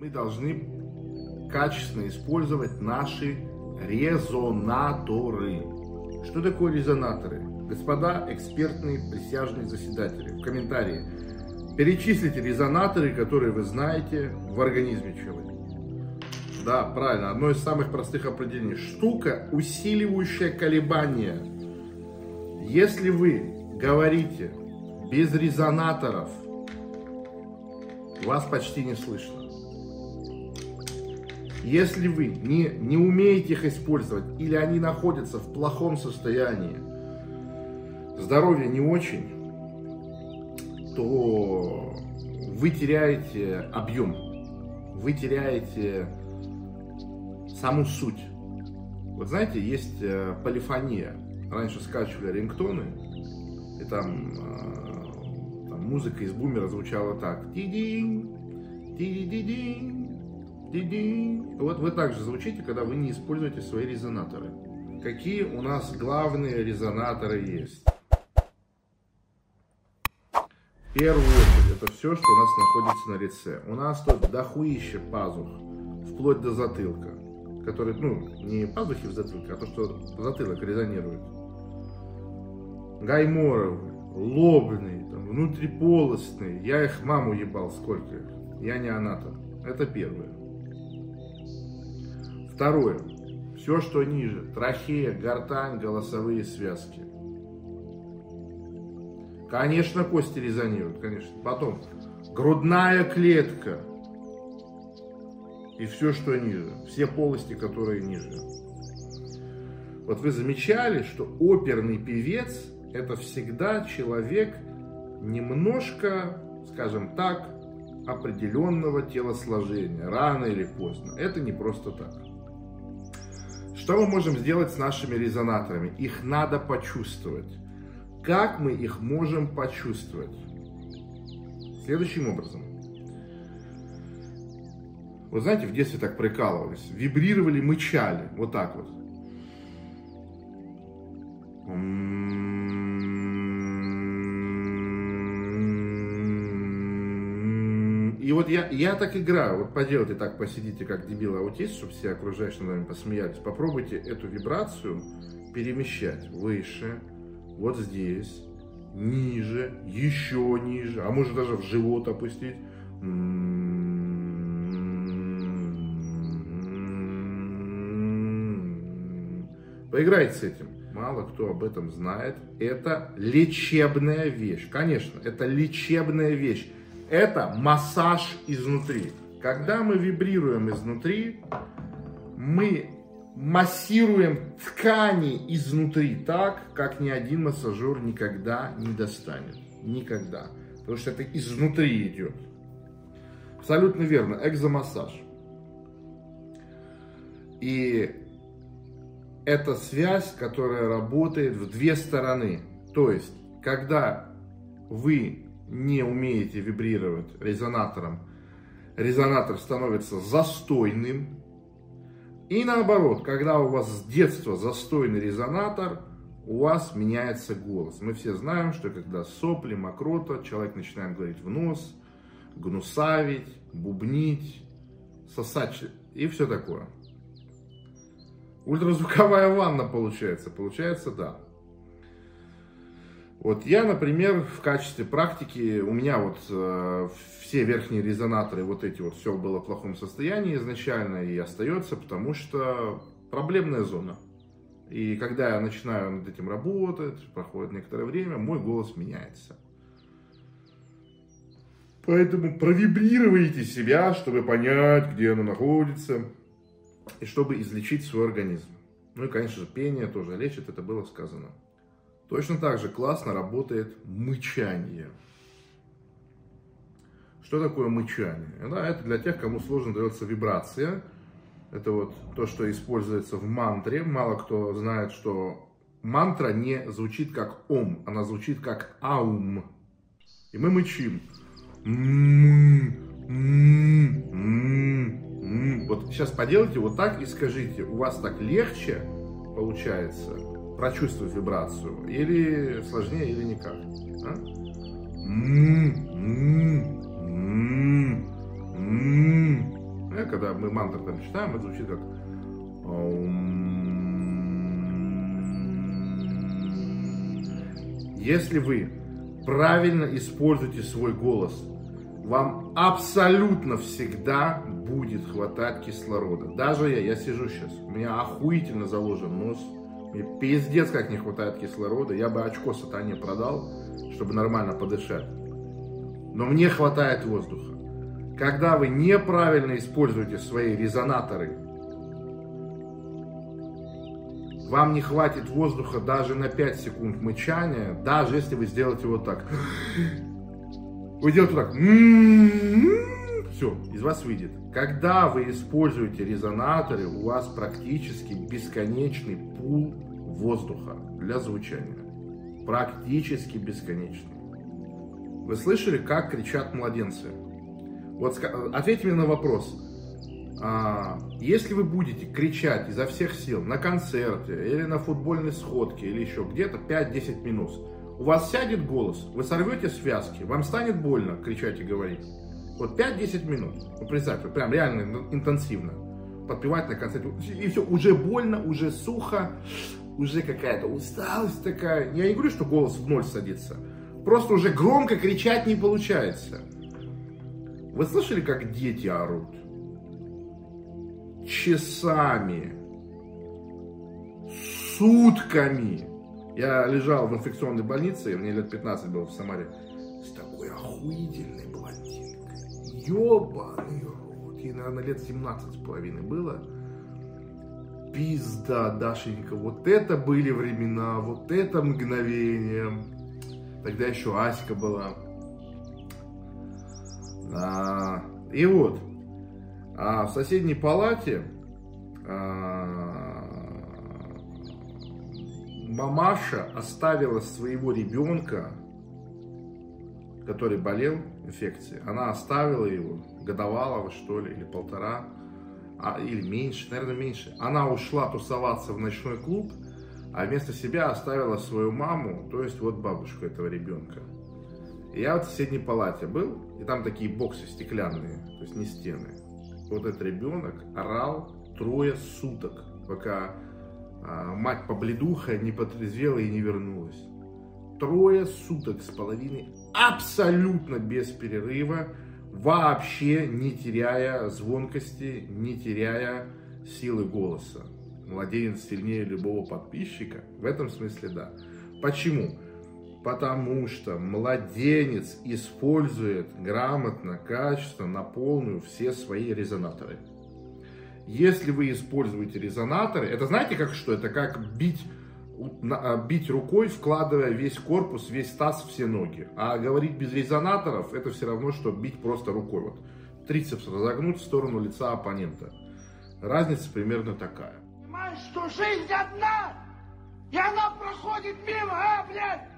Мы должны качественно использовать наши резонаторы. Что такое резонаторы? Господа экспертные присяжные заседатели, в комментарии перечислите резонаторы, которые вы знаете в организме человека. Да, правильно, одно из самых простых определений. Штука, усиливающая колебания. Если вы говорите без резонаторов, вас почти не слышно. Если вы не, не умеете их использовать или они находятся в плохом состоянии, здоровье не очень, то вы теряете объем, вы теряете саму суть. Вот знаете, есть э, полифония. Раньше скачивали рингтоны, и там, э, там музыка из бумера звучала так. Ти-динь, ти-динь. Вот вы также звучите, когда вы не используете свои резонаторы. Какие у нас главные резонаторы есть? В первую очередь, это все, что у нас находится на лице. У нас тут дохуище пазух, вплоть до затылка которые, ну, не пазухи в затылке, а то, что затылок резонирует. Гайморовы, лобные, там, внутриполостные. Я их маму ебал сколько их. Я не анатом. Это первое. Второе. Все, что ниже. Трахея, гортань, голосовые связки. Конечно, кости резонируют, конечно. Потом. Грудная клетка и все, что ниже, все полости, которые ниже. Вот вы замечали, что оперный певец это всегда человек немножко, скажем так, определенного телосложения, рано или поздно. Это не просто так. Что мы можем сделать с нашими резонаторами? Их надо почувствовать. Как мы их можем почувствовать? Следующим образом. Вот знаете, в детстве так прикалывались. Вибрировали, мычали. Вот так вот. И вот я, я так играю. Вот поделайте так, посидите как дебил аутист, чтобы все окружающие над вами посмеялись. Попробуйте эту вибрацию перемещать выше, вот здесь, ниже, еще ниже, а может даже в живот опустить. Поиграйте с этим. Мало кто об этом знает. Это лечебная вещь. Конечно, это лечебная вещь. Это массаж изнутри. Когда мы вибрируем изнутри, мы массируем ткани изнутри так, как ни один массажер никогда не достанет. Никогда. Потому что это изнутри идет. Абсолютно верно. Экзомассаж. И это связь, которая работает в две стороны. То есть, когда вы не умеете вибрировать резонатором, резонатор становится застойным. И наоборот, когда у вас с детства застойный резонатор, у вас меняется голос. Мы все знаем, что когда сопли, мокрота, человек начинает говорить в нос, гнусавить, бубнить, сосать и все такое. Ультразвуковая ванна получается. Получается, да. Вот я, например, в качестве практики, у меня вот э, все верхние резонаторы, вот эти вот, все было в плохом состоянии изначально и остается, потому что проблемная зона. И когда я начинаю над этим работать, проходит некоторое время, мой голос меняется. Поэтому провибрируйте себя, чтобы понять, где оно находится и чтобы излечить свой организм. Ну и, конечно же, пение тоже лечит, это было сказано. Точно так же классно работает мычание. Что такое мычание? Да, это для тех, кому сложно дается вибрация. Это вот то, что используется в мантре. Мало кто знает, что мантра не звучит как ом, она звучит как аум. И мы мычим. Вот сейчас поделайте вот так и скажите, у вас так легче получается прочувствовать вибрацию? Или сложнее, или никак? А? Ну, когда мы мантры там читаем, это звучит как Если вы правильно используете свой голос, вам абсолютно всегда будет хватать кислорода. Даже я, я сижу сейчас, у меня охуительно заложен нос, мне пиздец как не хватает кислорода, я бы очко сатане продал, чтобы нормально подышать. Но мне хватает воздуха. Когда вы неправильно используете свои резонаторы, вам не хватит воздуха даже на 5 секунд мычания, даже если вы сделаете вот так. Вы делаете вот так. Все, из вас выйдет. Когда вы используете резонаторы, у вас практически бесконечный пул воздуха для звучания. Практически бесконечный. Вы слышали, как кричат младенцы? Вот ответьте мне на вопрос. А, если вы будете кричать изо всех сил на концерте или на футбольной сходке или еще где-то 5-10 минут, у вас сядет голос, вы сорвете связки, вам станет больно кричать и говорить. Вот 5-10 минут, ну представьте, прям реально интенсивно подпевать на концерте. И все, уже больно, уже сухо, уже какая-то усталость такая. Я не говорю, что голос в ноль садится. Просто уже громко кричать не получается. Вы слышали, как дети орут? Часами. Сутками. Я лежал в инфекционной больнице, мне лет 15 было в Самаре, с такой охуительной Ёбаный рот. Ей, наверное, лет 17 с половиной было. Пизда, Дашенька, вот это были времена, вот это мгновение. Тогда еще Аська была. А, и вот, а в соседней палате а, мамаша оставила своего ребенка, который болел инфекцией, она оставила его, годовалого что ли, или полтора, а, или меньше, наверное, меньше. Она ушла тусоваться в ночной клуб, а вместо себя оставила свою маму, то есть вот бабушку этого ребенка. И я вот в соседней палате был, и там такие боксы стеклянные, то есть не стены. Вот этот ребенок орал трое суток, пока а, мать побледуха не потрезвела и не вернулась. Трое суток с половиной, абсолютно без перерыва, вообще не теряя звонкости, не теряя силы голоса. Младенец сильнее любого подписчика? В этом смысле да. Почему? Потому что младенец использует грамотно, качественно, на полную все свои резонаторы. Если вы используете резонаторы, это знаете как что? Это как бить, бить рукой, вкладывая весь корпус, весь таз, все ноги. А говорить без резонаторов, это все равно, что бить просто рукой. Вот трицепс разогнуть в сторону лица оппонента. Разница примерно такая. Понимаешь, что жизнь одна, и она проходит мимо, а, блядь?